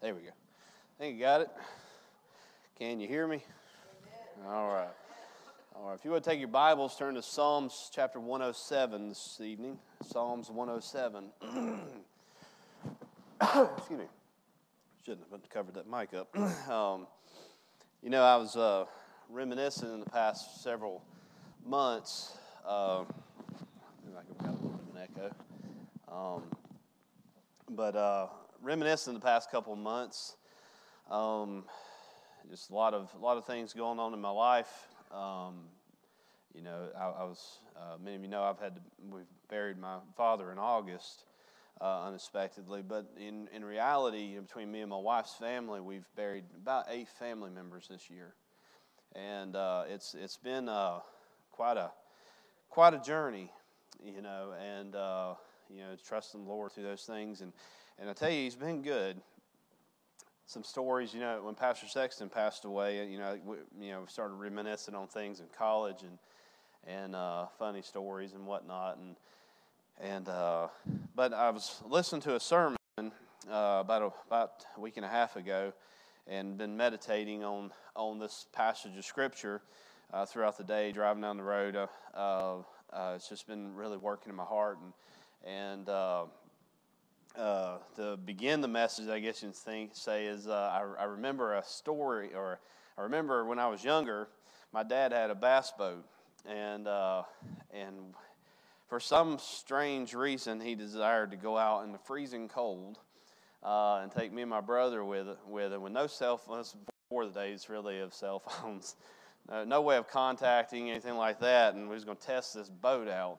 There we go. I think you got it. Can you hear me? All right. All right. If you would take your Bibles, turn to Psalms chapter 107 this evening. Psalms 107. Excuse me. Shouldn't have covered that mic up. um, you know, I was uh, reminiscing in the past several months. Uh, I got a little bit of an echo. Um, but uh, reminiscing the past couple months. Um, just a lot of a lot of things going on in my life. Um, you know, I, I was uh, many of you know I've had to, we've buried my father in August uh, unexpectedly, but in in reality, between me and my wife's family, we've buried about eight family members this year, and uh, it's it's been uh, quite a quite a journey, you know, and uh, you know trusting the Lord through those things, and and I tell you, He's been good some stories. You know, when Pastor Sexton passed away, you know, we, you know, started reminiscing on things in college and and uh, funny stories and whatnot. And and uh, but I was listening to a sermon uh, about a, about a week and a half ago, and been meditating on on this passage of scripture uh, throughout the day, driving down the road. Uh, uh, it's just been really working in my heart and and uh, to begin the message, I guess you can think, say is uh, I, I, remember a story, or I remember when I was younger, my dad had a bass boat, and uh, and for some strange reason, he desired to go out in the freezing cold uh, and take me and my brother with with him with no cell phones before the days really of cell phones, no, no way of contacting anything like that, and we was going to test this boat out.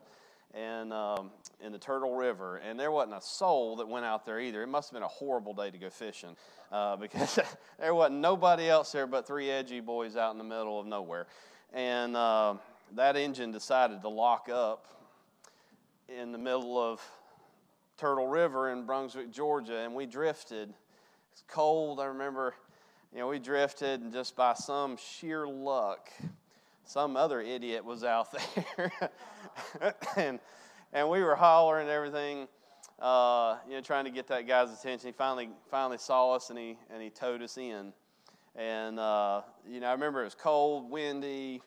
And um, in the Turtle River, and there wasn't a soul that went out there either. It must have been a horrible day to go fishing uh, because there wasn't nobody else there but three edgy boys out in the middle of nowhere. And uh, that engine decided to lock up in the middle of Turtle River in Brunswick, Georgia, and we drifted. It's cold. I remember, you know, we drifted, and just by some sheer luck, some other idiot was out there. and, and we were hollering and everything, uh, you know, trying to get that guy's attention. He finally, finally saw us and he, and he towed us in. And, uh, you know, I remember it was cold, windy,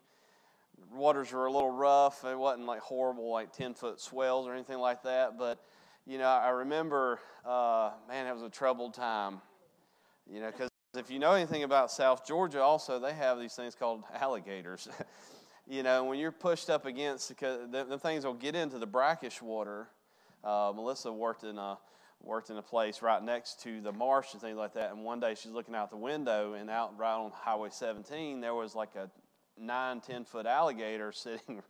waters were a little rough. It wasn't like horrible, like 10 foot swells or anything like that. But, you know, I remember, uh, man, it was a troubled time, you know, because if you know anything about South Georgia, also they have these things called alligators. you know, when you're pushed up against, the things will get into the brackish water. Uh, Melissa worked in a worked in a place right next to the marsh and things like that. And one day she's looking out the window, and out right on Highway 17, there was like a nine, ten foot alligator sitting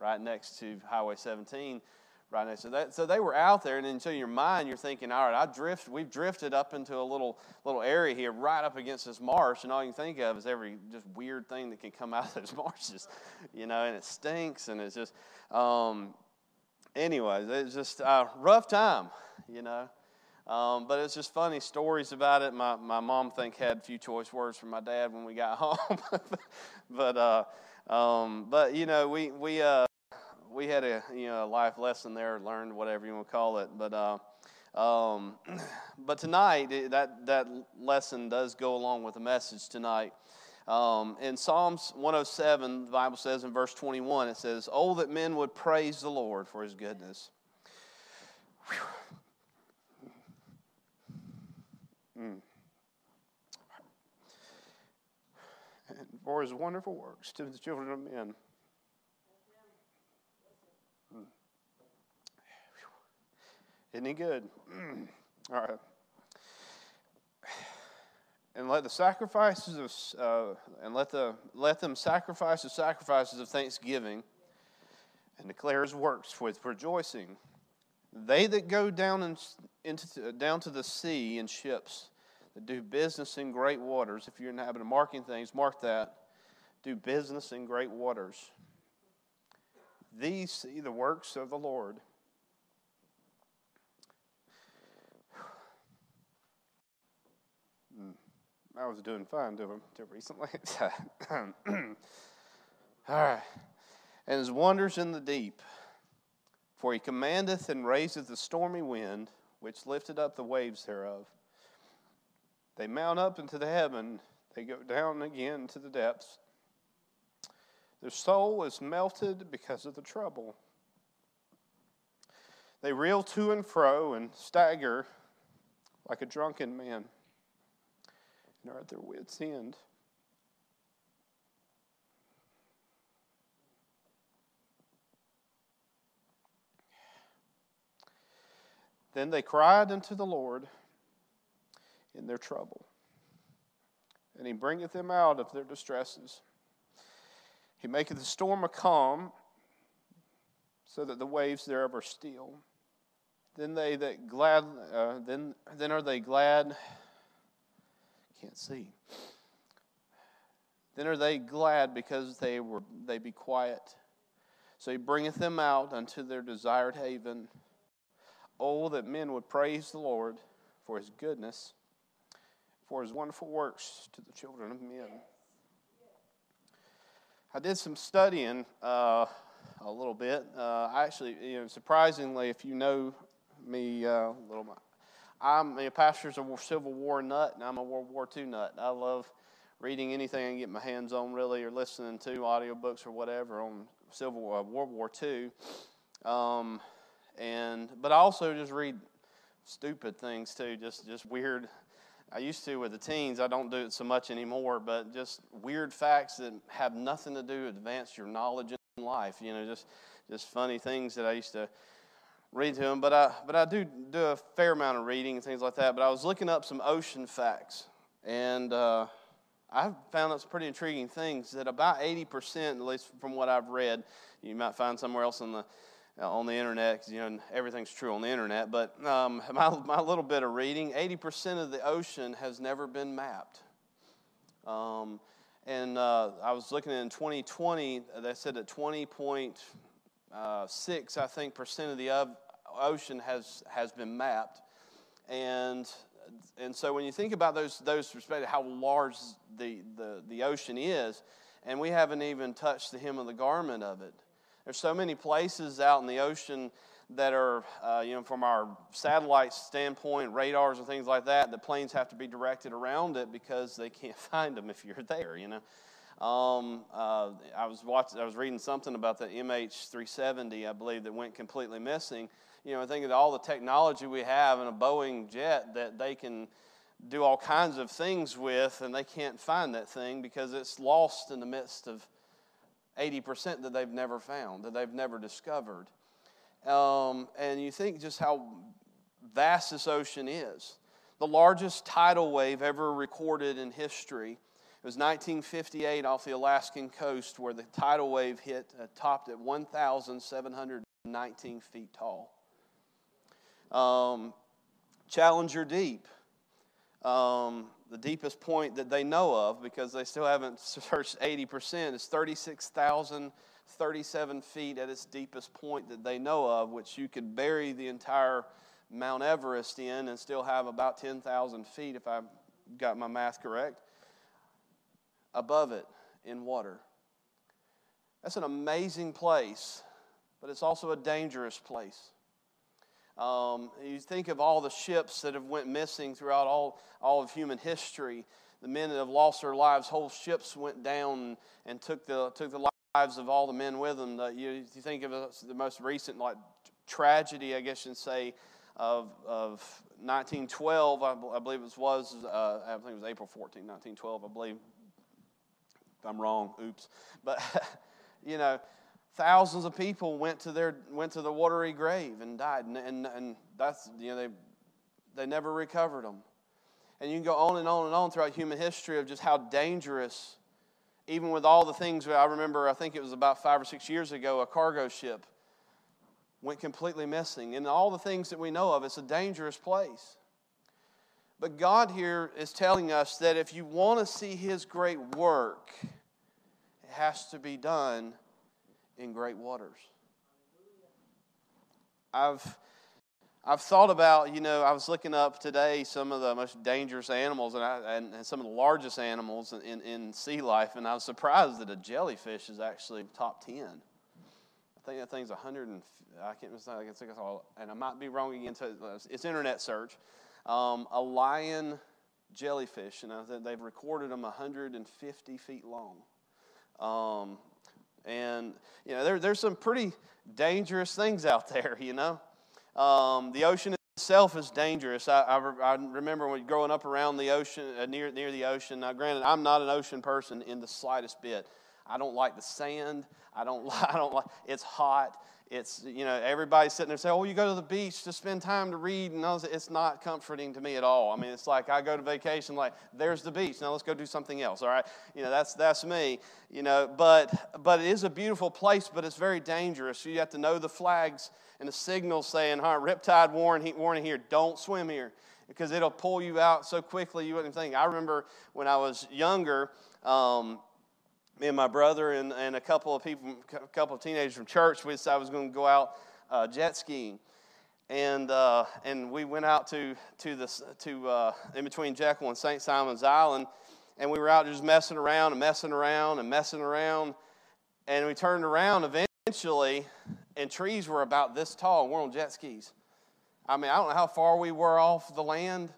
right next to Highway 17 right now. So, that, so they were out there, and in your mind, you're thinking, all right, I drift, we've drifted up into a little little area here, right up against this marsh, and all you can think of is every just weird thing that can come out of those marshes, you know, and it stinks, and it's just, um, anyways, it's just a rough time, you know. Um, but it's just funny stories about it. My, my mom, think, had a few choice words from my dad when we got home. but, uh, um, but, you know, we, we, uh, we had a you know a life lesson there, learned whatever you want to call it. But uh, um, but tonight that that lesson does go along with the message tonight. Um, in Psalms 107, the Bible says in verse 21, it says, "Oh that men would praise the Lord for His goodness." Mm. And for His wonderful works to the children of men. Isn't he good? All right. And let the sacrifices of, uh, and let the let them sacrifice the sacrifices of thanksgiving, and declare his works with rejoicing. They that go down in, into down to the sea in ships, that do business in great waters. If you're in the habit of marking things, mark that. Do business in great waters. These see the works of the Lord I was doing fine until, until recently. All right. And his wonders in the deep. For he commandeth and raiseth the stormy wind, which lifted up the waves thereof. They mount up into the heaven, they go down again to the depths. Their soul is melted because of the trouble. They reel to and fro and stagger like a drunken man and are at their wits' end. Then they cried unto the Lord in their trouble, and he bringeth them out of their distresses. He maketh the storm a calm, so that the waves thereof are still. Then they that glad, uh, then then are they glad. Can't see. Then are they glad because they were they be quiet. So he bringeth them out unto their desired haven. Oh, that men would praise the Lord for his goodness, for his wonderful works to the children of men. I did some studying uh, a little bit. Uh, I actually, you know, surprisingly, if you know me uh, a little I'm a pastor's a Civil War nut, and I'm a World War II nut. I love reading anything I can get my hands on, really, or listening to audiobooks or whatever on Civil uh, World War II. Um, and but I also just read stupid things too, just just weird. I used to with the teens. I don't do it so much anymore, but just weird facts that have nothing to do advance your knowledge in life. You know, just just funny things that I used to read to them. But I but I do do a fair amount of reading and things like that. But I was looking up some ocean facts, and uh, I found out some pretty intriguing things. That about eighty percent, at least from what I've read, you might find somewhere else on the uh, on the internet because you know everything's true on the internet. But um, my, my little bit of reading, 80% of the ocean has never been mapped. Um, and uh, I was looking in 2020, they said that 20.6, uh, I think, percent of the ocean has, has been mapped. And, and so when you think about those, those perspectives, how large the, the, the ocean is, and we haven't even touched the hem of the garment of it. There's so many places out in the ocean that are, uh, you know, from our satellite standpoint, radars and things like that, the planes have to be directed around it because they can't find them if you're there, you know. Um, uh, I was watching, I was reading something about the MH370, I believe, that went completely missing. You know, I think of all the technology we have in a Boeing jet that they can do all kinds of things with, and they can't find that thing because it's lost in the midst of 80% that they've never found, that they've never discovered. Um, and you think just how vast this ocean is. The largest tidal wave ever recorded in history it was 1958 off the Alaskan coast, where the tidal wave hit, uh, topped at 1,719 feet tall. Um, Challenger Deep, um, the deepest point that they know of, because they still haven't searched 80%, is 36,037 feet at its deepest point that they know of, which you could bury the entire Mount Everest in and still have about 10,000 feet, if I got my math correct, above it in water. That's an amazing place, but it's also a dangerous place. Um, you think of all the ships that have went missing throughout all, all of human history. The men that have lost their lives, whole ships went down and took the, took the lives of all the men with them. The, you, you think of the most recent like tragedy, I guess you can say, of, of 1912, I, I believe it was, uh, I think it was April 14, 1912, I believe. I'm wrong, oops. But, you know, thousands of people went to their went to the watery grave and died and, and, and that's you know they they never recovered them and you can go on and on and on throughout human history of just how dangerous even with all the things i remember i think it was about five or six years ago a cargo ship went completely missing. And all the things that we know of it's a dangerous place but god here is telling us that if you want to see his great work it has to be done in great waters. I've I've thought about, you know, I was looking up today some of the most dangerous animals and, I, and, and, some of the largest animals in, in sea life, and I was surprised that a jellyfish is actually top 10. I think that thing's 100 and, I can't, I can think it's all, and I might be wrong again, so it's internet search. Um, a lion jellyfish, and they've recorded them 150 feet long. Um, and, you know, there, there's some pretty dangerous things out there, you know. Um, the ocean itself is dangerous. I, I, I, remember when growing up around the ocean, uh, near, near the ocean. Now, granted, I'm not an ocean person in the slightest bit. I don't like the sand. I don't, I don't like, it's hot. It's, you know, everybody's sitting there saying, oh, you go to the beach to spend time to read. And it's not comforting to me at all. I mean, it's like I go to vacation, like, there's the beach. Now let's go do something else, all right? You know, that's, that's me, you know. But, but it is a beautiful place, but it's very dangerous. You have to know the flags and the signals saying, right, riptide warning, warning here, don't swim here because it'll pull you out so quickly you wouldn't think. I remember when I was younger, um, me and my brother and, and a couple of people, a couple of teenagers from church, we decided I was going to go out uh, jet skiing. And, uh, and we went out to, to, the, to uh, in between Jekyll and St. Simon's Island, and we were out just messing around and messing around and messing around. And we turned around eventually, and trees were about this tall, and we're on jet skis. I mean, I don't know how far we were off the land,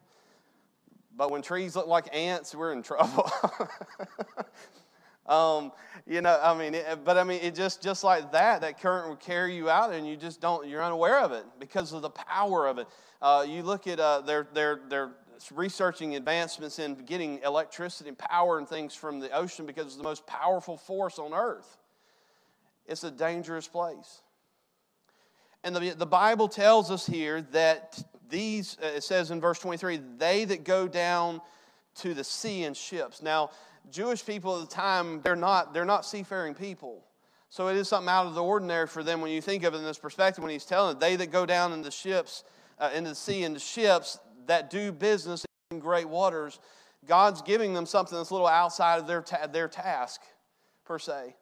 but when trees look like ants, we're in trouble. Um, you know, I mean, it, but I mean, it just just like that, that current will carry you out, and you just don't, you're unaware of it because of the power of it. Uh, you look at uh, they're they're they're researching advancements in getting electricity and power and things from the ocean because it's the most powerful force on earth. It's a dangerous place. And the, the Bible tells us here that these, uh, it says in verse 23, they that go down to the sea in ships. Now, Jewish people at the time, they're not, they're not seafaring people. So it is something out of the ordinary for them when you think of it in this perspective when he's telling it. They that go down into ships, uh, into the sea, into ships that do business in great waters, God's giving them something that's a little outside of their, ta- their task, per se.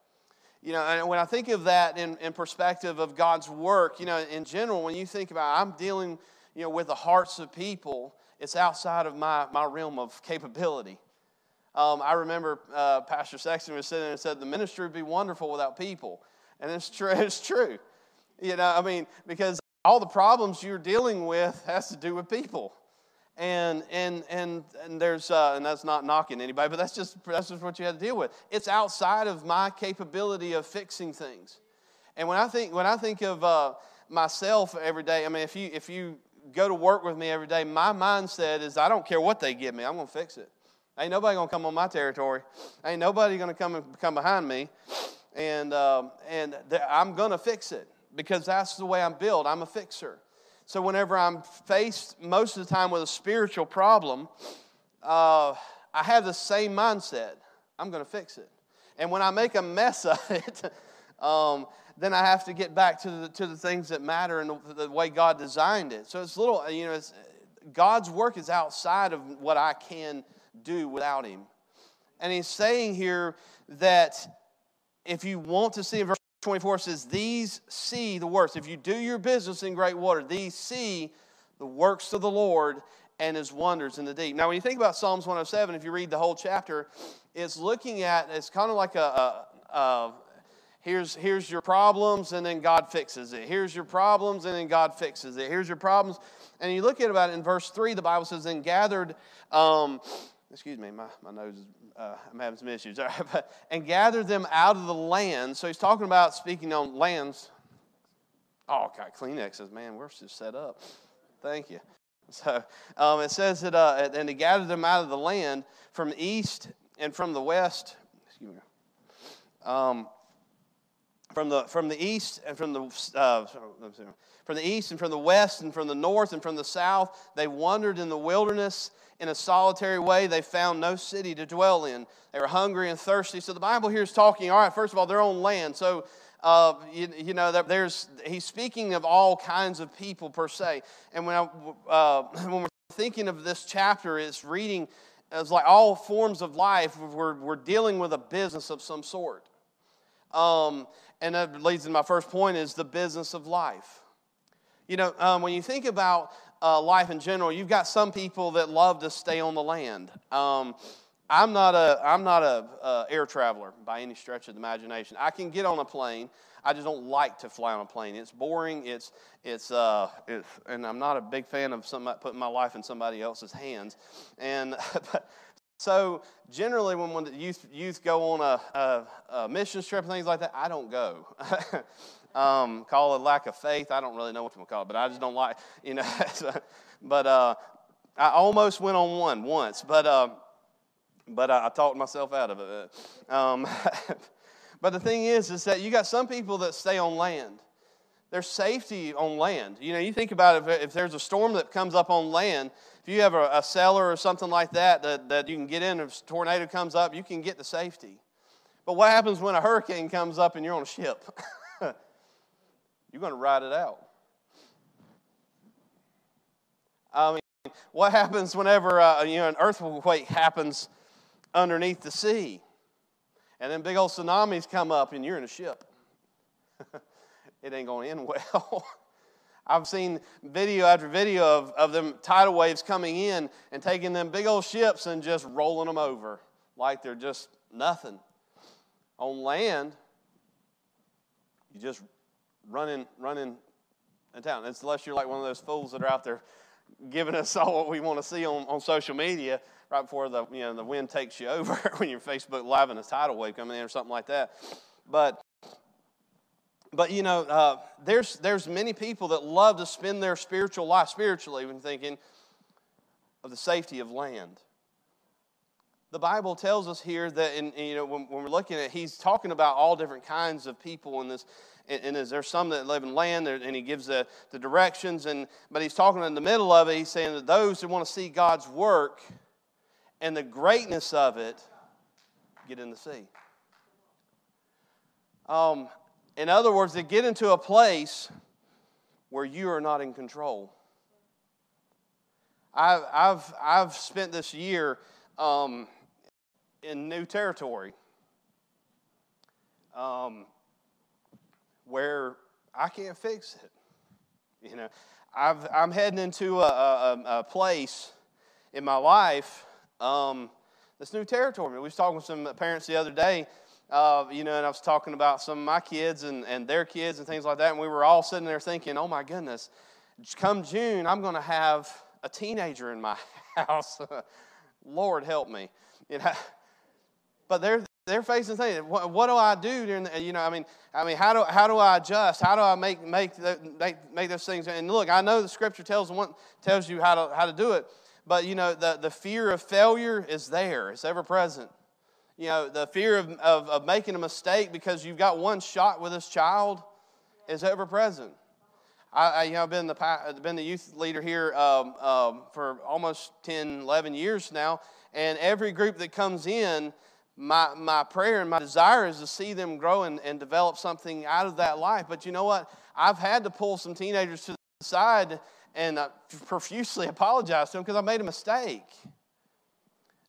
You know, and when I think of that in, in perspective of God's work, you know, in general, when you think about I'm dealing, you know, with the hearts of people, it's outside of my, my realm of capability. Um, I remember uh, Pastor Sexton was sitting there and said, The ministry would be wonderful without people. And it's true. It's true. You know, I mean, because all the problems you're dealing with has to do with people. And, and, and, and there's, uh, and that's not knocking anybody, but that's just, that's just what you have to deal with. It's outside of my capability of fixing things. And when I think, when I think of uh, myself every day, I mean, if you, if you go to work with me every day, my mindset is I don't care what they give me, I'm going to fix it. Ain't nobody gonna come on my territory. Ain't nobody gonna come come behind me, and um, and I'm gonna fix it because that's the way I'm built. I'm a fixer. So whenever I'm faced most of the time with a spiritual problem, uh, I have the same mindset. I'm gonna fix it. And when I make a mess of it, um, then I have to get back to the, to the things that matter and the, the way God designed it. So it's little, you know, God's work is outside of what I can do without him. And he's saying here that if you want to see in verse 24 says, These see the works. If you do your business in great water, these see the works of the Lord and his wonders in the deep. Now, when you think about Psalms 107, if you read the whole chapter, it's looking at, it's kind of like a, a, a here's, here's your problems and then God fixes it. Here's your problems and then God fixes it. Here's your problems. And you look at about it in verse 3, the Bible says, Then gathered um, excuse me, my, my nose is, uh, I'm having some issues. and gather them out of the land. So he's talking about speaking on lands. Oh, God, Kleenex says, man, we're just set up. Thank you. So um, it says that, uh, and he gathered them out of the land from the east and from the west. Excuse me. Um, from the from the east and from the uh, from the east and from the west and from the north and from the south, they wandered in the wilderness in a solitary way. They found no city to dwell in. They were hungry and thirsty. So the Bible here is talking, all right, first of all, their own land. So, uh, you, you, know, there's, he's speaking of all kinds of people per se. And when, I, uh, when we're thinking of this chapter, it's reading, it's like all forms of life, we're, we're dealing with a business of some sort. Um, and that leads to my first point is the business of life. You know, um, when you think about uh, life in general, you've got some people that love to stay on the land. Um, I'm not a I'm not a air traveler by any stretch of the imagination. I can get on a plane. I just don't like to fly on a plane. It's boring. It's it's uh it's, and I'm not a big fan of somebody putting my life in somebody else's hands. And so generally, when, when the youth youth go on a, a, a mission trip and things like that, I don't go. um, call it lack of faith. I don't really know what to call it, but I just don't like you know. but uh, I almost went on one once, but. Uh, but I, I talked myself out of it. Um, but the thing is, is that you got some people that stay on land. There's safety on land. You know, you think about if, if there's a storm that comes up on land, if you have a, a cellar or something like that, that that you can get in, if a tornado comes up, you can get to safety. But what happens when a hurricane comes up and you're on a ship? you're going to ride it out. I mean, what happens whenever uh, you know an earthquake happens underneath the sea. And then big old tsunamis come up and you're in a ship. it ain't going to end well. I've seen video after video of, of them tidal waves coming in and taking them big old ships and just rolling them over like they're just nothing. On land, you just running, running in town. It's Unless you're like one of those fools that are out there giving us all what we want to see on, on social media right before the, you know, the wind takes you over when you're Facebook Live and a tidal wave coming in or something like that. But, but you know, uh, there's, there's many people that love to spend their spiritual life spiritually when thinking of the safety of land. The Bible tells us here that, in, you know, when, when we're looking at, he's talking about all different kinds of people in this and, and is there some that live in land and he gives the, the directions and but he's talking in the middle of it he's saying that those who want to see god's work and the greatness of it get in the sea. Um, in other words, they get into a place where you are not in control. I've, I've, I've spent this year um, in new territory um, where I can't fix it. You know, I've, I'm heading into a, a, a place in my life um, this new territory. We was talking with some parents the other day, uh, you know, and I was talking about some of my kids and, and their kids and things like that, and we were all sitting there thinking, oh my goodness, come June, I'm going to have a teenager in my house. Lord help me. You know, but they're they're facing things. What, what, do I do during the, you know, I mean, I mean, how do, how do I adjust? How do I make, make, the, make, make those things? And look, I know the scripture tells, one tells you how to, how to do it, but you know, the, the fear of failure is there, it's ever present. You know, the fear of, of, of making a mistake because you've got one shot with this child is ever present. I, I, you know, I've been the, been the youth leader here um, um, for almost 10, 11 years now, and every group that comes in, my, my prayer and my desire is to see them grow and, and develop something out of that life. But you know what? I've had to pull some teenagers to the side and I profusely apologize to them because I made a mistake.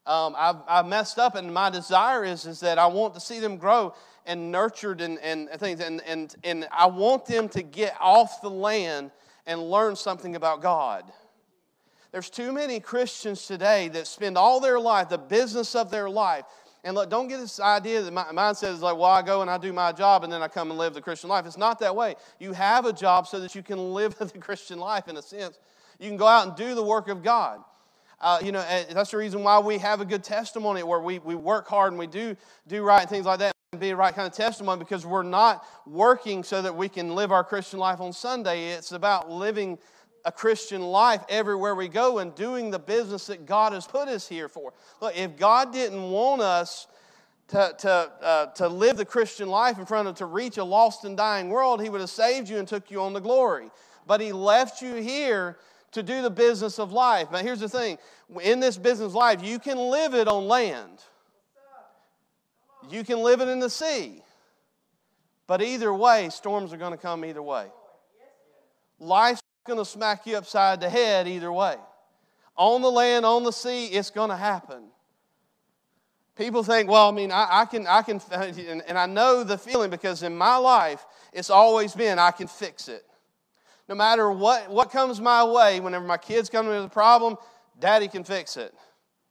Um, I've, I've, messed up, and my desire is, is that I want to see them grow and nurtured and, and things, and, and, and I want them to get off the land and learn something about God. There's too many Christians today that spend all their life, the business of their life, and look, don't get this idea that my mindset is like, well, I go and I do my job and then I come and live the Christian life. It's not that way. You have a job so that you can live the Christian life in a sense. You can go out and do the work of God. Uh, you know, that's the reason why we have a good testimony where we, we work hard and we do do right and things like that and be a right kind of testimony because we're not working so that we can live our Christian life on Sunday. It's about living a Christian life everywhere we go and doing the business that God has put us here for. Look, if God didn't want us to, to, uh, to live the Christian life in front of, to reach a lost and dying world, He would have saved you and took you on the glory. But He left you here to do the business of life. Now, here's the thing in this business of life, you can live it on land, you can live it in the sea. But either way, storms are going to come either way. Life's going to smack you upside the head either way. On the land, on the sea, it's going to happen. People think, well, I mean, I, I can, I can, and, and I know the feeling because in my life, it's always been, I can fix it. No matter what, what comes my way, whenever my kids come with a problem, daddy can fix it.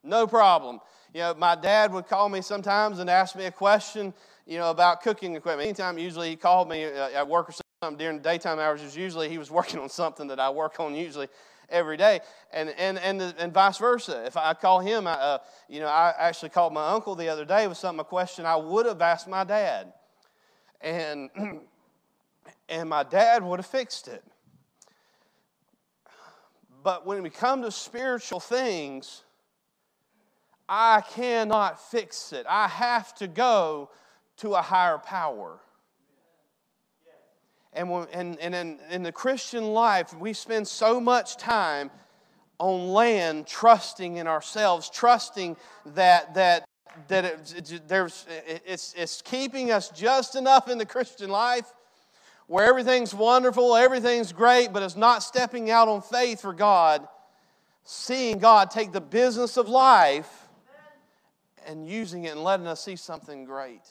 No problem. You know, my dad would call me sometimes and ask me a question, you know, about cooking equipment. Anytime, usually he called me uh, at work or something during the daytime hours, is usually he was working on something that I work on usually every day, and and and, and vice versa. If I call him, I, uh, you know, I actually called my uncle the other day with something a question I would have asked my dad, and and my dad would have fixed it. But when we come to spiritual things, I cannot fix it. I have to go to a higher power. And, when, and, and in, in the Christian life, we spend so much time on land trusting in ourselves, trusting that, that, that it, it, there's, it, it's, it's keeping us just enough in the Christian life where everything's wonderful, everything's great, but it's not stepping out on faith for God, seeing God take the business of life and using it and letting us see something great.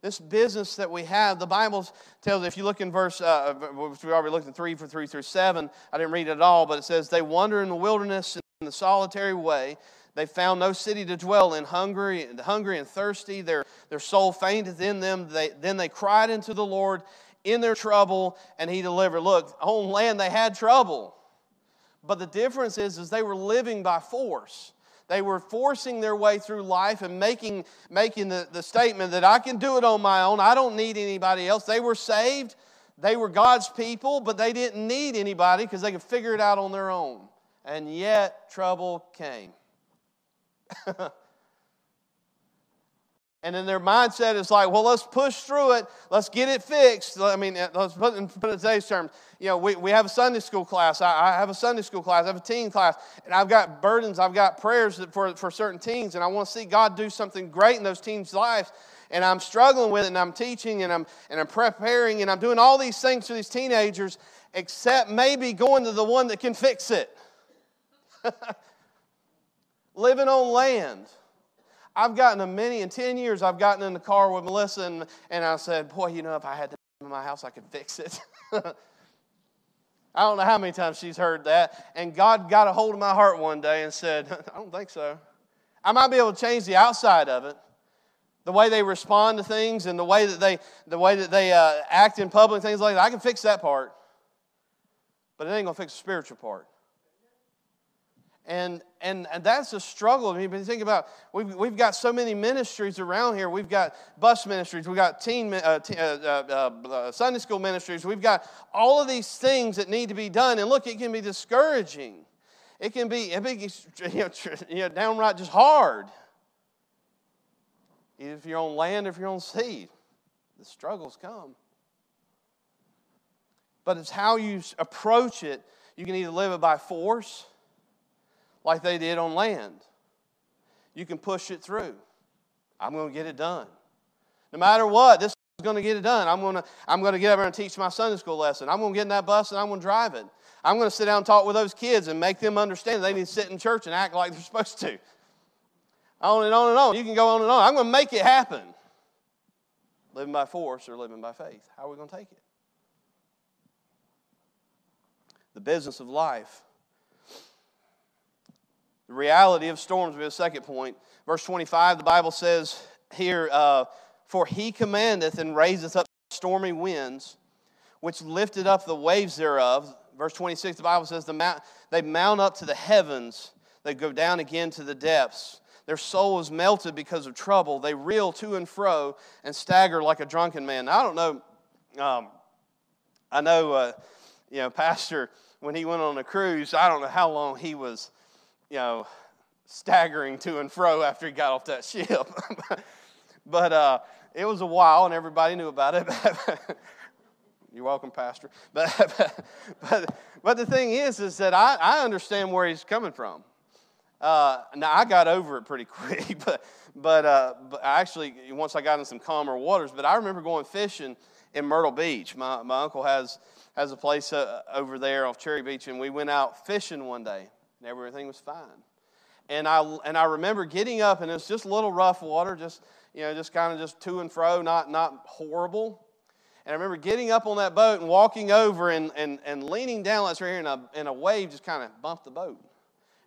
This business that we have, the Bible tells, if you look in verse, uh, we already looked at 3 for 3 through 7, I didn't read it at all, but it says, They wander in the wilderness in the solitary way. They found no city to dwell in, hungry, hungry and thirsty. Their, their soul fainteth in them. They, then they cried unto the Lord in their trouble, and He delivered. Look, on land they had trouble. But the difference is, is they were living by force. They were forcing their way through life and making, making the, the statement that I can do it on my own. I don't need anybody else. They were saved. They were God's people, but they didn't need anybody because they could figure it out on their own. And yet, trouble came. And then their mindset is like, well, let's push through it. Let's get it fixed. I mean, let's put it in today's terms. You know, we, we have a Sunday school class. I, I, have a Sunday school class. I have a teen class. And I've got burdens. I've got prayers for, for certain teens. And I want to see God do something great in those teens' lives. And I'm struggling with it. And I'm teaching and I'm, and I'm preparing. And I'm doing all these things for these teenagers, except maybe going to the one that can fix it. Living on land. I've gotten a many, in 10 years, I've gotten in the car with Melissa and, and I said, Boy, you know, if I had to in my house, I could fix it. I don't know how many times she's heard that. And God got a hold of my heart one day and said, I don't think so. I might be able to change the outside of it, the way they respond to things and the way that they, the way that they uh, act in public, things like that. I can fix that part, but it ain't going to fix the spiritual part. And, and, and that's a struggle. I mean, think about, we've, we've got so many ministries around here. We've got bus ministries, we've got teen, uh, uh, uh, uh, Sunday school ministries. We've got all of these things that need to be done. And look, it can be discouraging. It can be, it can be you know, you know, downright just hard. Either if you're on land or if you're on sea, the struggles come. But it's how you approach it. You can either live it by force like they did on land. You can push it through. I'm going to get it done. No matter what, this is going to get it done. I'm going to, I'm going to get up there and teach my Sunday school lesson. I'm going to get in that bus and I'm going to drive it. I'm going to sit down and talk with those kids and make them understand they need to sit in church and act like they're supposed to. On and on and on. You can go on and on. I'm going to make it happen. Living by force or living by faith. How are we going to take it? The business of life the reality of storms will be a second point. Verse 25, the Bible says here, uh, For he commandeth and raiseth up stormy winds, which lifted up the waves thereof. Verse 26, the Bible says, the mount, They mount up to the heavens, they go down again to the depths. Their soul is melted because of trouble. They reel to and fro and stagger like a drunken man. Now, I don't know. Um, I know, uh, you know, Pastor, when he went on a cruise, I don't know how long he was you know, staggering to and fro after he got off that ship. but uh, it was a while, and everybody knew about it. You're welcome, Pastor. But, but, but the thing is, is that I, I understand where he's coming from. Uh, now, I got over it pretty quick, but, but, uh, but actually, once I got in some calmer waters, but I remember going fishing in Myrtle Beach. My, my uncle has, has a place uh, over there off Cherry Beach, and we went out fishing one day and everything was fine. And I, and I remember getting up, and it was just a little rough water, just, you know, just kind of just to and fro, not, not horrible. And I remember getting up on that boat and walking over and, and, and leaning down, let's right here, and a, and a wave just kind of bumped the boat.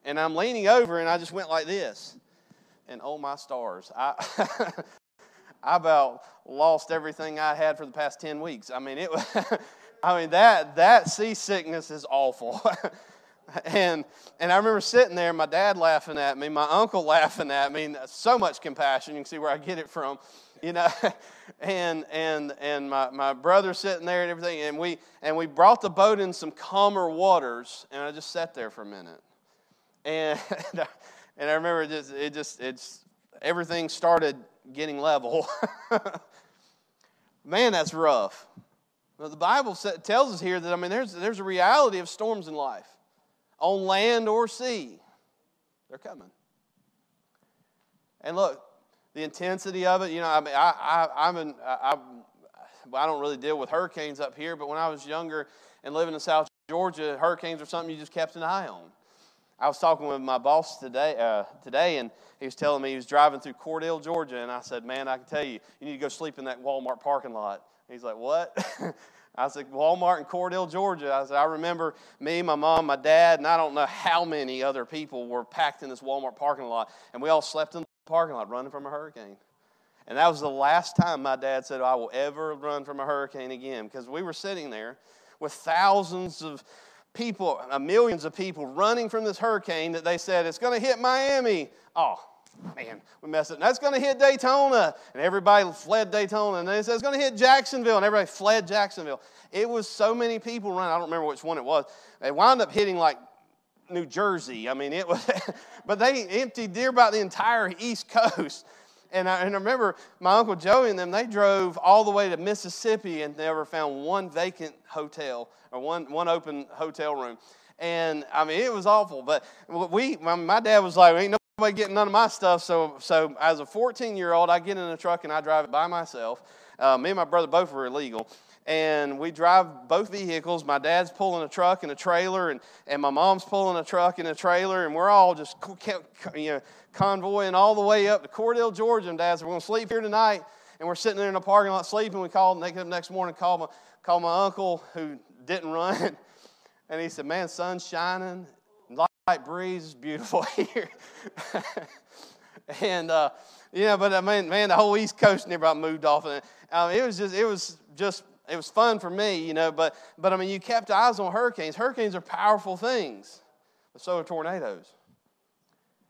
And I'm leaning over, and I just went like this. and oh my stars, I I about lost everything I had for the past 10 weeks. I mean, it I mean, that, that seasickness is awful. and, and I remember sitting there, my dad laughing at me, my uncle laughing at me, so much compassion. You can see where I get it from, you know. and, and, and my, my brother sitting there and everything. And we, and we brought the boat in some calmer waters, and I just sat there for a minute. And, and I remember just, it just, it's, everything started getting level. Man, that's rough. The Bible tells us here that, I mean, there's, there's a reality of storms in life, on land or sea. They're coming. And look, the intensity of it, you know, I mean, I, I, I'm an, I, I, I don't really deal with hurricanes up here, but when I was younger and living in South Georgia, hurricanes are something you just kept an eye on. I was talking with my boss today, uh, today, and he was telling me he was driving through Cordele, Georgia, and I said, "Man, I can tell you, you need to go sleep in that Walmart parking lot." And he's like, "What?" I said, "Walmart in Cordele, Georgia." I said, "I remember me, my mom, my dad, and I don't know how many other people were packed in this Walmart parking lot, and we all slept in the parking lot, running from a hurricane." And that was the last time my dad said, "I will ever run from a hurricane again," because we were sitting there with thousands of people, uh, millions of people running from this hurricane that they said it's going to hit Miami. Oh, man, we messed it. That's going to hit Daytona. And everybody fled Daytona. And they said it's going to hit Jacksonville. And everybody fled Jacksonville. It was so many people running. I don't remember which one it was. They wound up hitting like New Jersey. I mean, it was, but they emptied near about the entire East Coast. And I, and I remember my Uncle Joey and them, they drove all the way to Mississippi and never found one vacant hotel or one, one open hotel room. And I mean, it was awful. But we, my, my dad was like, ain't nobody getting none of my stuff. So, so as a 14 year old, I get in a truck and I drive it by myself. Uh, me and my brother both were illegal and we drive both vehicles. My dad's pulling a truck and a trailer, and, and my mom's pulling a truck and a trailer, and we're all just you know, convoying all the way up to Cordele, Georgia. And Dad said, We're going to sleep here tonight. And we're sitting there in the parking lot sleeping. We called, and they up next morning, called my, called my uncle who didn't run. And he said, Man, sun's shining, light breeze, is beautiful here. and, uh, yeah, but I mean, man, the whole East Coast never moved off. And um, it was just, it was just it was fun for me, you know, but, but I mean, you kept eyes on hurricanes. Hurricanes are powerful things, but so are tornadoes.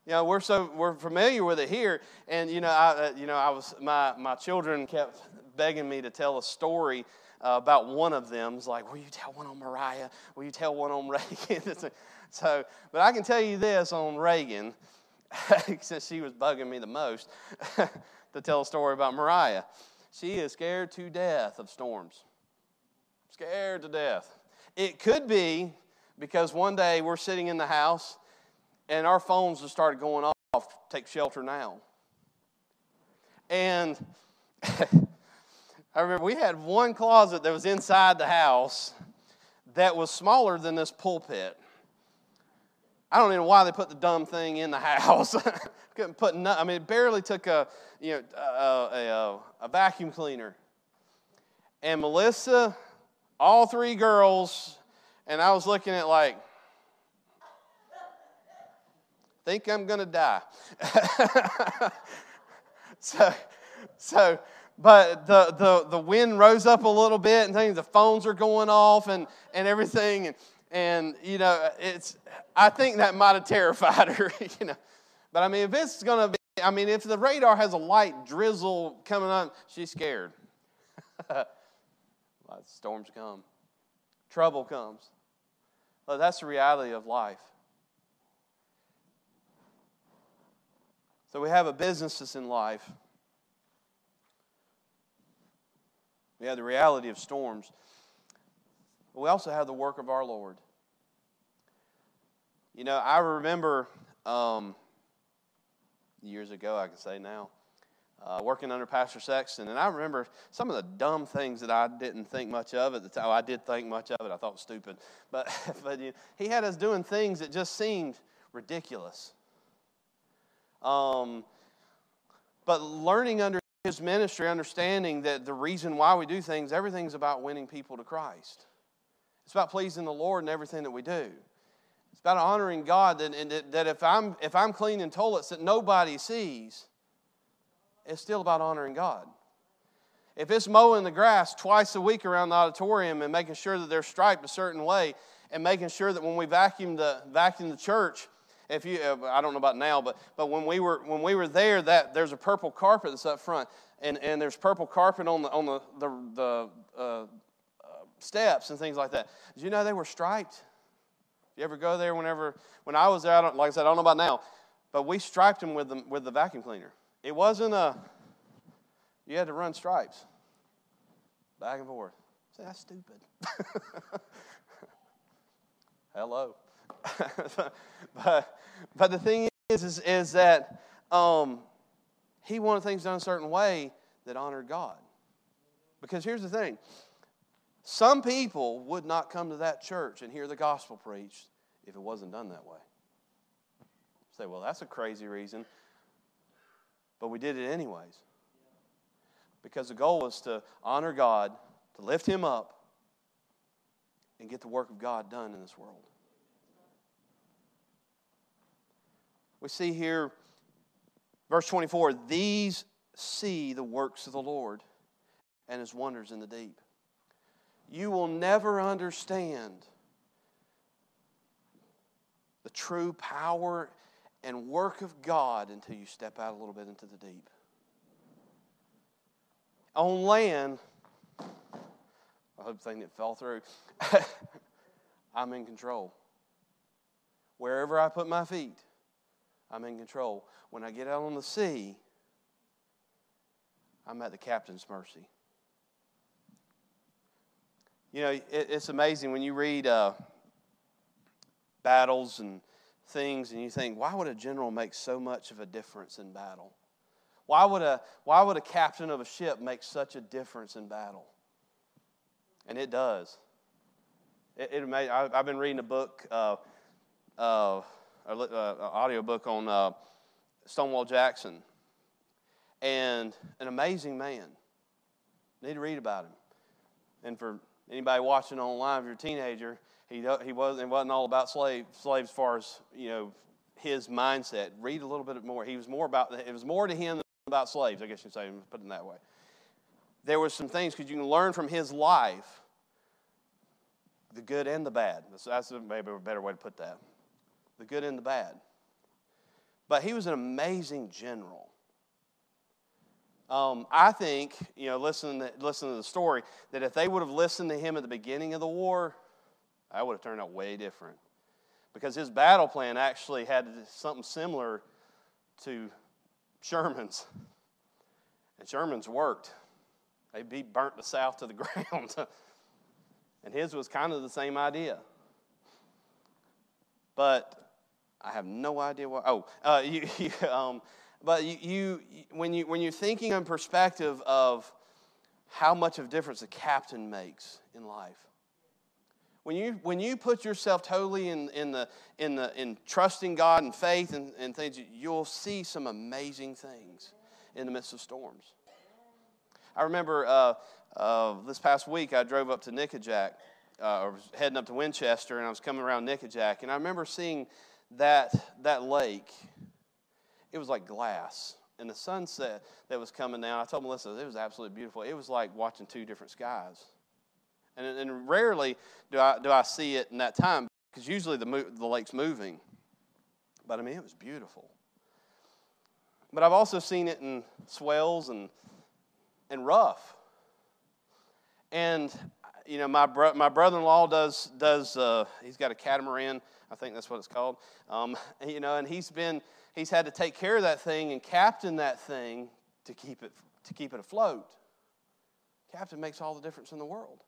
You know, we're so we're familiar with it here, and you know, I uh, you know, I was my my children kept begging me to tell a story uh, about one of them. Like, will you tell one on Mariah? Will you tell one on Reagan? so, but I can tell you this on Reagan, since she was bugging me the most, to tell a story about Mariah. She is scared to death of storms. Scared to death. It could be because one day we're sitting in the house and our phones just started going off. Take shelter now. And I remember we had one closet that was inside the house that was smaller than this pulpit. I don't even know why they put the dumb thing in the house. Couldn't put no, I mean, it barely took a you know a, a, a vacuum cleaner. And Melissa, all three girls, and I was looking at like, think I'm gonna die. so, so but the, the, the wind rose up a little bit and things, the phones are going off and, and everything. And, and you know, it's I think that might have terrified her, you know. But I mean, if it's going to be, I mean, if the radar has a light drizzle coming on, she's scared. Storms come, trouble comes. Well, that's the reality of life. So we have a business that's in life. We have the reality of storms. But we also have the work of our Lord. You know, I remember um, years ago, I can say now, uh, working under Pastor Sexton, and I remember some of the dumb things that I didn't think much of at the time. I did think much of it. I thought stupid, but but you know, he had us doing things that just seemed ridiculous. Um, but learning under his ministry, understanding that the reason why we do things, everything's about winning people to Christ. It's about pleasing the Lord in everything that we do. It's about honoring God that, that, if, I'm, if I'm cleaning toilets that nobody sees, it's still about honoring God. If it's mowing the grass twice a week around the auditorium and making sure that they're striped a certain way, and making sure that when we vacuum the vacuum the church, if you uh, I don't know about now, but but when we were when we were there, that there's a purple carpet that's up front, and, and there's purple carpet on the on the the, the uh, steps and things like that. Did you know they were striped? You ever go there? Whenever when I was there, I like I said I don't know about now, but we striped them with the with the vacuum cleaner. It wasn't a you had to run stripes back and forth. Say, that's stupid. Hello. but, but the thing is, is, is that um, he wanted things done a certain way that honored God. Because here's the thing some people would not come to that church and hear the gospel preached if it wasn't done that way. Say, well, that's a crazy reason. But we did it anyways because the goal was to honor God, to lift Him up, and get the work of God done in this world. We see here, verse 24, these see the works of the Lord and His wonders in the deep. You will never understand the true power and work of God until you step out a little bit into the deep on land, I hope thing didn't fall through. I'm in control. Wherever I put my feet, I'm in control. When I get out on the sea, I'm at the captain's mercy. You know, it, it's amazing when you read uh, battles and things and you think, why would a general make so much of a difference in battle? Why would, a, why would a captain of a ship make such a difference in battle? And it does. It, it I, have been reading a book, uh, uh, an uh, audio book on uh, Stonewall Jackson, and an amazing man. Need to read about him. And for anybody watching online, if you're a teenager, he, he wasn't, it wasn't all about slave, slaves as far as, you know, his mindset. Read a little bit more. He was more about, it was more to him about slaves, I guess you'd say, put it that way. There were some things because you can learn from his life the good and the bad. That's maybe a better way to put that. The good and the bad. But he was an amazing general. Um, I think, you know, listen to, listen to the story, that if they would have listened to him at the beginning of the war, that would have turned out way different. Because his battle plan actually had something similar to Sherman's. And Sherman's worked. They beat burnt the South to the ground. and his was kind of the same idea. But I have no idea what. Oh, uh, you, you, um, but you, you, when, you, when you're thinking in perspective of how much of a difference a captain makes in life, when you, when you put yourself totally in, in, the, in, the, in trusting God and faith and, and things, you'll see some amazing things in the midst of storms. I remember uh, uh, this past week I drove up to Nickajack, uh, or was heading up to Winchester, and I was coming around Nickajack, and I remember seeing that, that lake. It was like glass. And the sunset that was coming down, I told Melissa, it was absolutely beautiful. It was like watching two different skies. And, and rarely do I, do I see it in that time because usually the, the lake's moving. But I mean, it was beautiful. But I've also seen it in swells and, and rough. And, you know, my, bro- my brother in law does, does uh, he's got a catamaran. I think that's what it's called. Um, you know, and he's been, he's had to take care of that thing and captain that thing to keep it, to keep it afloat. Captain makes all the difference in the world.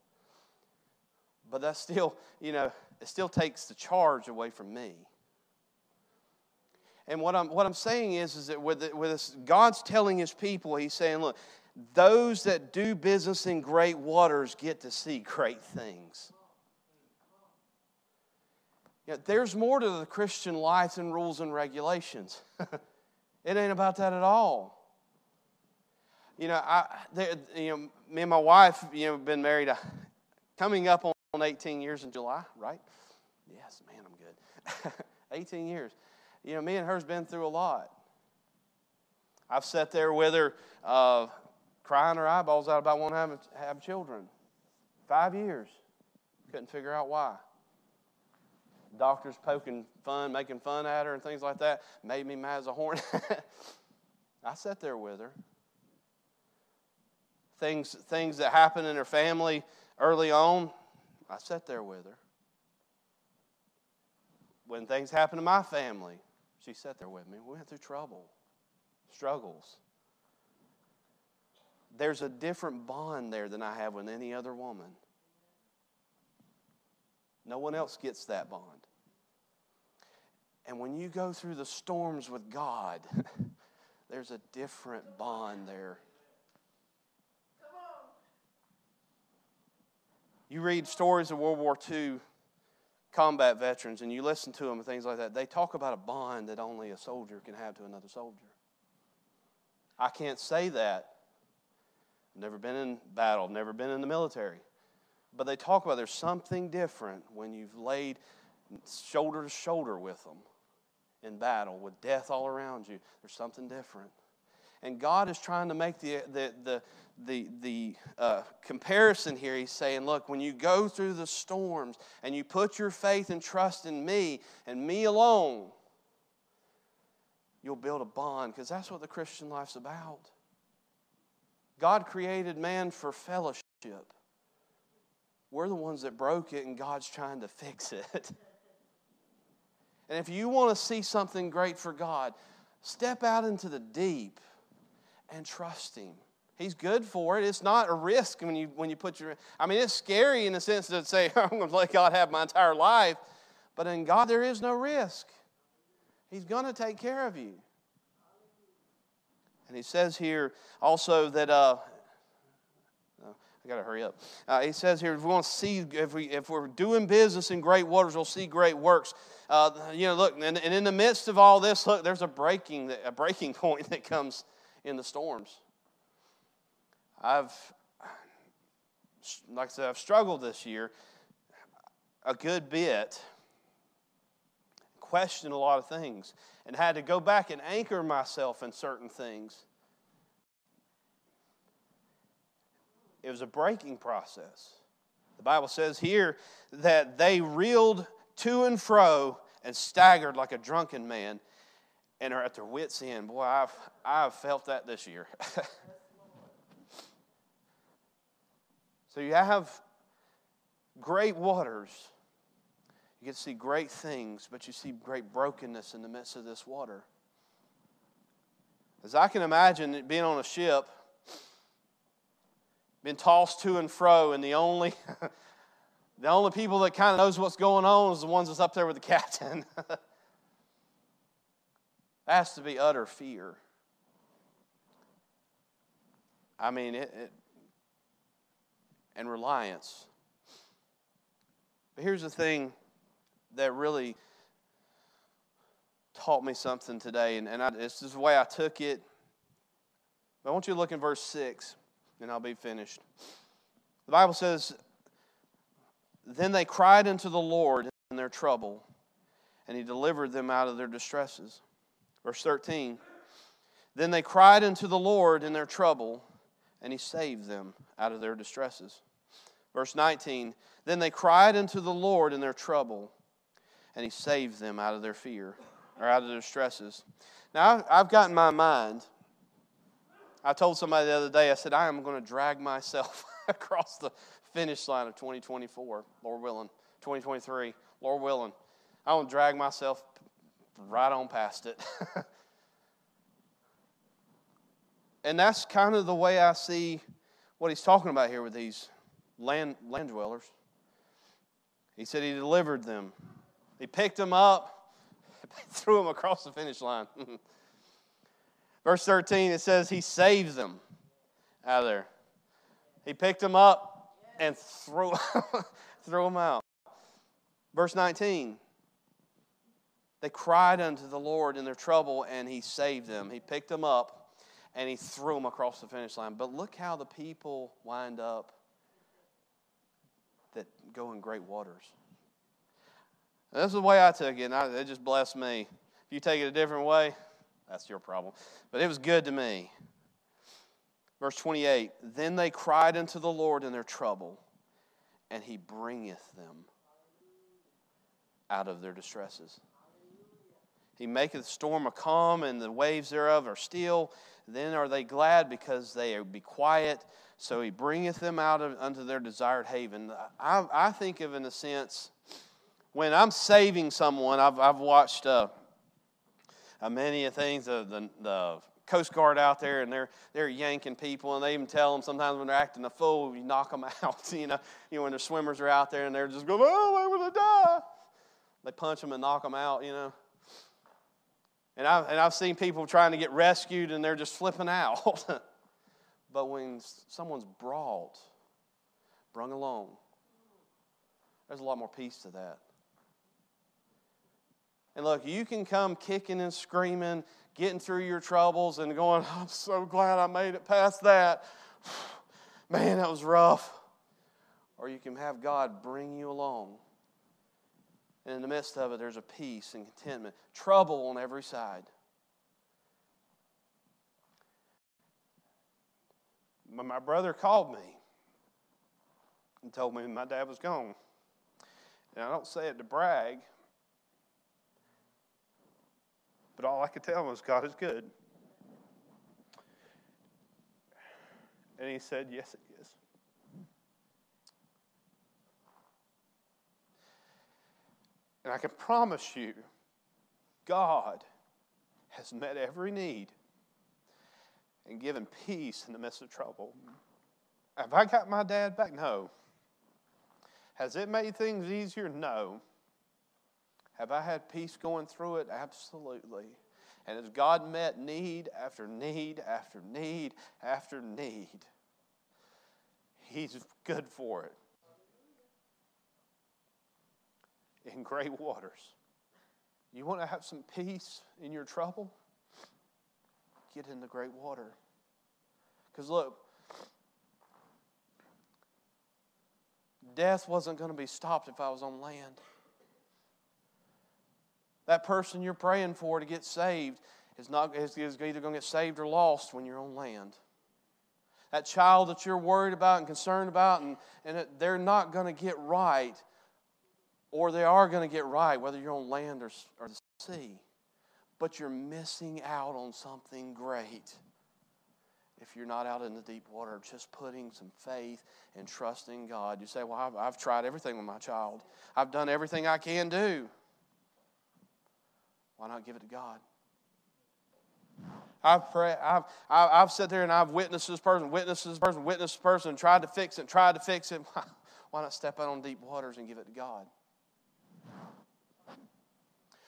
But that still, you know, it still takes the charge away from me. And what I'm, what I'm saying is, is that with, with this, God's telling his people, he's saying, look, those that do business in great waters get to see great things. You know, there's more to the Christian life than rules and regulations. it ain't about that at all. You know, I, they, you know, me and my wife, you know, been married, uh, coming up on on 18 years in July, right? Yes, man, I'm good. 18 years. You know, me and her's been through a lot. I've sat there with her, uh, crying her eyeballs out about wanting to have, have children. Five years. Couldn't figure out why. Doctors poking fun, making fun at her, and things like that made me mad as a hornet. I sat there with her. Things, things that happened in her family early on, I sat there with her. When things happened to my family, she sat there with me. We went through trouble, struggles. There's a different bond there than I have with any other woman. No one else gets that bond. And when you go through the storms with God, there's a different bond there. You read stories of World War II combat veterans and you listen to them and things like that, they talk about a bond that only a soldier can have to another soldier. I can't say that. I've never been in battle, I've never been in the military. But they talk about there's something different when you've laid shoulder to shoulder with them in battle with death all around you. There's something different. And God is trying to make the, the, the, the, the uh, comparison here. He's saying, look, when you go through the storms and you put your faith and trust in me and me alone, you'll build a bond because that's what the Christian life's about. God created man for fellowship. We're the ones that broke it, and God's trying to fix it. and if you want to see something great for God, step out into the deep and trust Him. He's good for it. It's not a risk when you when you put your. I mean, it's scary in the sense to say I'm going to let God have my entire life, but in God there is no risk. He's going to take care of you. And he says here also that uh, I got to hurry up. Uh, he says here, if we want to see, if, we, if we're doing business in great waters, we'll see great works. Uh, you know, look, and, and in the midst of all this, look, there's a breaking, a breaking point that comes in the storms. I've, like I said, I've struggled this year a good bit, questioned a lot of things, and had to go back and anchor myself in certain things. It was a breaking process. The Bible says here that they reeled to and fro and staggered like a drunken man and are at their wits' end. Boy, I've, I've felt that this year. so you have great waters. You get to see great things, but you see great brokenness in the midst of this water. As I can imagine being on a ship, being tossed to and fro, and the only the only people that kind of knows what's going on is the ones that's up there with the captain. That has to be utter fear. I mean, it, it, and reliance. But here's the thing that really taught me something today, and, and I, this is the way I took it. I want you to look in verse 6, and I'll be finished. The Bible says, Then they cried unto the Lord in their trouble, and he delivered them out of their distresses. Verse 13 Then they cried unto the Lord in their trouble, and he saved them out of their distresses. Verse 19 Then they cried unto the Lord in their trouble, and he saved them out of their fear, or out of their distresses. Now, I've got in my mind, I told somebody the other day, I said, I am going to drag myself across the finish line of 2024, Lord willing, 2023, Lord willing. I want to drag myself right on past it. and that's kind of the way I see what he's talking about here with these land, land dwellers. He said he delivered them, he picked them up, threw them across the finish line. Verse 13, it says he saves them out of there. He picked them up and threw, threw them out. Verse 19, they cried unto the Lord in their trouble, and He saved them. He picked them up and He threw them across the finish line. But look how the people wind up that go in great waters. That's the way I took it, and I, it just blessed me. If you take it a different way, that's your problem. But it was good to me. Verse 28 Then they cried unto the Lord in their trouble, and he bringeth them out of their distresses. He maketh the storm a calm, and the waves thereof are still. Then are they glad because they be quiet. So he bringeth them out of, unto their desired haven. I, I think of, in a sense, when I'm saving someone, I've, I've watched uh, uh, many of things, uh, the, the Coast Guard out there, and they're, they're yanking people, and they even tell them sometimes when they're acting a fool, you knock them out. you know, you know when their swimmers are out there and they're just going, oh, I'm to die. They punch them and knock them out, you know. And I've, and I've seen people trying to get rescued and they're just flipping out. but when someone's brought, brung along, there's a lot more peace to that. And look, you can come kicking and screaming, getting through your troubles and going, I'm so glad I made it past that. Man, that was rough. Or you can have God bring you along and in the midst of it, there's a peace and contentment. Trouble on every side. But My brother called me and told me my dad was gone. And I don't say it to brag, but all I could tell him was God is good. And he said, Yes, it is. And I can promise you, God has met every need and given peace in the midst of trouble. Have I got my dad back? No. Has it made things easier? No. Have I had peace going through it? Absolutely. And has God met need after need after need after need? He's good for it. in great waters. You want to have some peace in your trouble? Get in the great water. Because look, death wasn't going to be stopped if I was on land. That person you're praying for to get saved is, not, is either going to get saved or lost when you're on land. That child that you're worried about and concerned about, and, and they're not going to get right or they are going to get right, whether you're on land or, or the sea. But you're missing out on something great if you're not out in the deep water, just putting some faith and trust in God. You say, Well, I've, I've tried everything with my child, I've done everything I can do. Why not give it to God? I've prayed, I've, I've sat there and I've witnessed this person, witnessed this person, witnessed this person, tried to fix it, tried to fix it. Why not step out on deep waters and give it to God?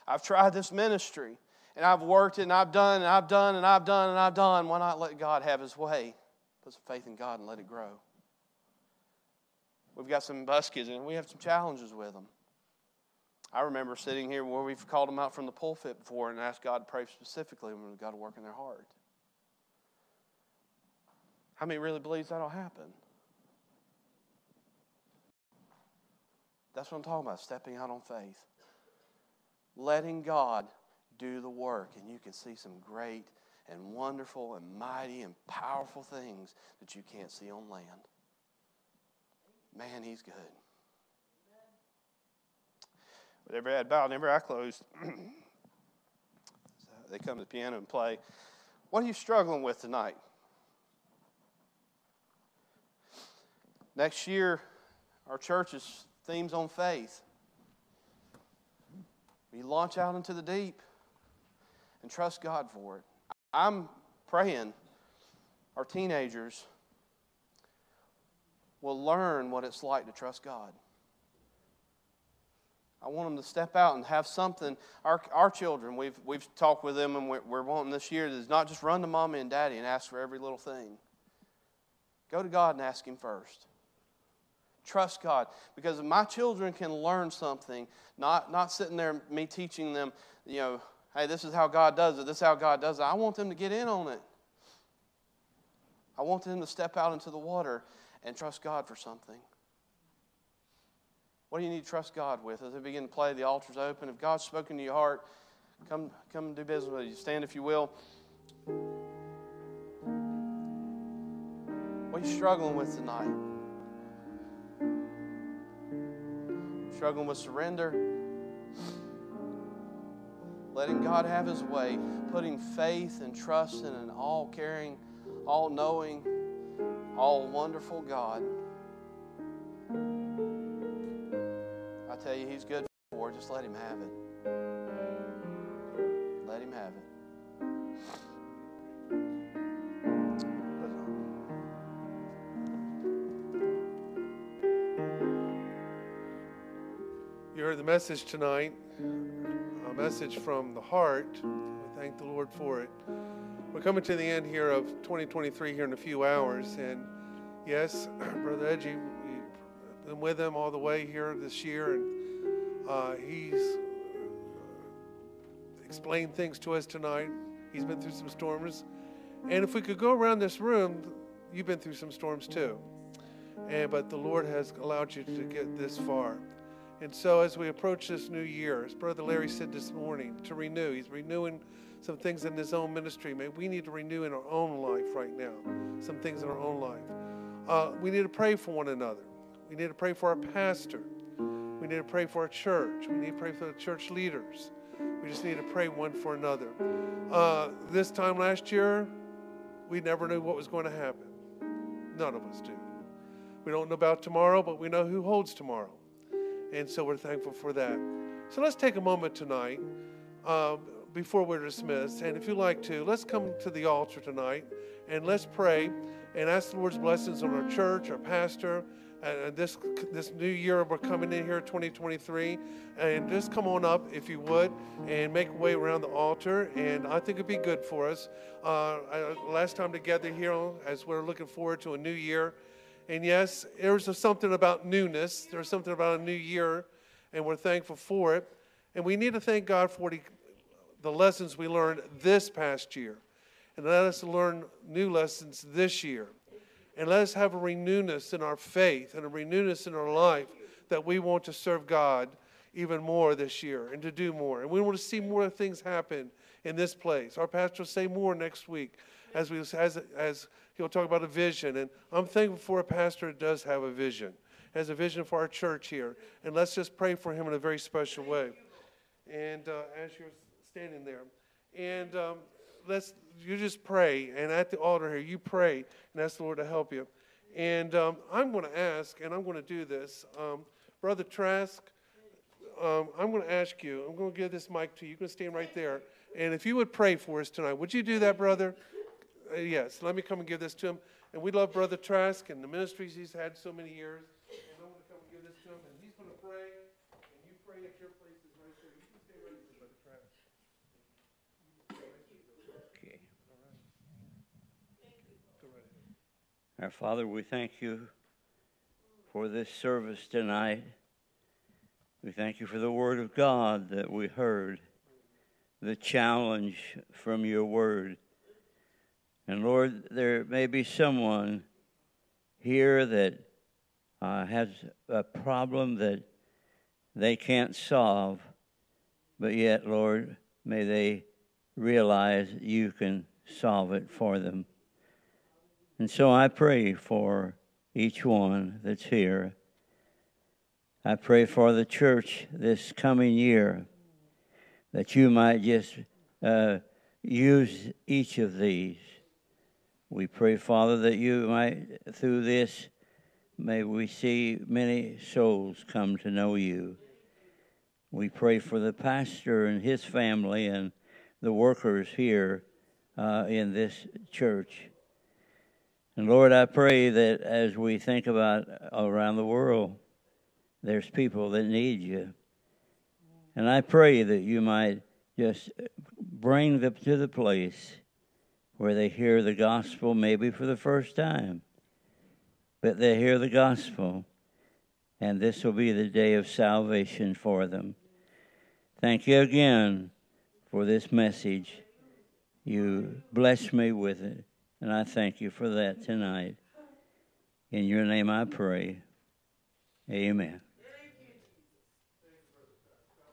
I've tried this ministry and I've worked it and I've done and I've done and I've done and I've done. Why not let God have His way? Put some faith in God and let it grow. We've got some buskets and we have some challenges with them. I remember sitting here where we've called them out from the pulpit before and asked God to pray specifically when God to work in their heart. How many really believes that'll happen? That's what I'm talking about, stepping out on faith letting God do the work, and you can see some great and wonderful and mighty and powerful things that you can't see on land. Man, He's good. With every head bowed and every eye closed, they come to the piano and play. What are you struggling with tonight? Next year, our church's themes on faith. We launch out into the deep and trust God for it. I'm praying our teenagers will learn what it's like to trust God. I want them to step out and have something. Our, our children, we've, we've talked with them, and we're, we're wanting this year to not just run to mommy and daddy and ask for every little thing. Go to God and ask Him first. Trust God. Because my children can learn something, not, not sitting there, me teaching them, you know, hey, this is how God does it, this is how God does it. I want them to get in on it. I want them to step out into the water and trust God for something. What do you need to trust God with? As we begin to play, the altar's open. If God's spoken to your heart, come, come and do business with you. Stand if you will. What are you struggling with tonight? Struggling with surrender? Letting God have His way, putting faith and trust in an all caring, all knowing, all wonderful God. Tell you, He's good for. Just let Him have it. Let Him have it. You heard the message tonight, a message from the heart. We thank the Lord for it. We're coming to the end here of 2023 here in a few hours, and yes, Brother Edgy, we've been with him all the way here this year, and uh, he's explained things to us tonight. He's been through some storms, and if we could go around this room, you've been through some storms too, and but the Lord has allowed you to get this far. And so, as we approach this new year, as Brother Larry said this morning, to renew, he's renewing some things in his own ministry. Maybe we need to renew in our own life right now, some things in our own life. Uh, we need to pray for one another. We need to pray for our pastor. We need to pray for our church. We need to pray for the church leaders. We just need to pray one for another. Uh, this time last year, we never knew what was going to happen. None of us do. We don't know about tomorrow, but we know who holds tomorrow. And so we're thankful for that. So let's take a moment tonight um, before we're dismissed. And if you like to, let's come to the altar tonight and let's pray and ask the Lord's blessings on our church, our pastor. And this this new year we're coming in here, 2023, and just come on up if you would, and make way around the altar. And I think it'd be good for us. Uh, last time together here, as we're looking forward to a new year, and yes, there's something about newness. There's something about a new year, and we're thankful for it. And we need to thank God for the lessons we learned this past year. And let us learn new lessons this year. And let us have a renewness in our faith and a renewness in our life that we want to serve God even more this year and to do more. And we want to see more things happen in this place. Our pastor will say more next week as we as as he'll talk about a vision. And I'm thankful for a pastor that does have a vision, has a vision for our church here. And let's just pray for him in a very special way. And uh, as you're standing there, and um, let's you just pray. And at the altar here, you pray and ask the Lord to help you. And um, I'm going to ask, and I'm going to do this, um, Brother Trask. Um, I'm going to ask you. I'm going to give this mic to you. You can stand right there. And if you would pray for us tonight, would you do that, brother? Uh, yes, let me come and give this to him. And we love Brother Trask and the ministries he's had so many years. And I'm going to come and give this to him. And he's going to pray. And you pray at your places right there. You can stay right there, Brother Trask. Okay. Our Father, we thank you for this service tonight. We thank you for the Word of God that we heard, the challenge from your Word. And Lord, there may be someone here that uh, has a problem that they can't solve, but yet, Lord, may they realize you can solve it for them. And so I pray for each one that's here. I pray for the church this coming year that you might just uh, use each of these we pray, Father, that you might, through this, may we see many souls come to know you. We pray for the pastor and his family and the workers here uh, in this church. And Lord, I pray that as we think about around the world, there's people that need you. And I pray that you might just bring them to the place where they hear the gospel maybe for the first time. But they hear the gospel, and this will be the day of salvation for them. Thank you again for this message. You bless me with it, and I thank you for that tonight. In your name I pray. Amen.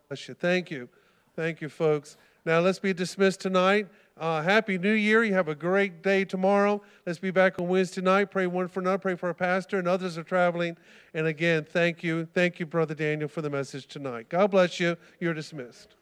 Bless you. Thank you. Thank you, folks. Now let's be dismissed tonight. Uh, Happy New Year. You have a great day tomorrow. Let's be back on Wednesday night. Pray one for another. Pray for our pastor and others are traveling. And again, thank you. Thank you, Brother Daniel, for the message tonight. God bless you. You're dismissed.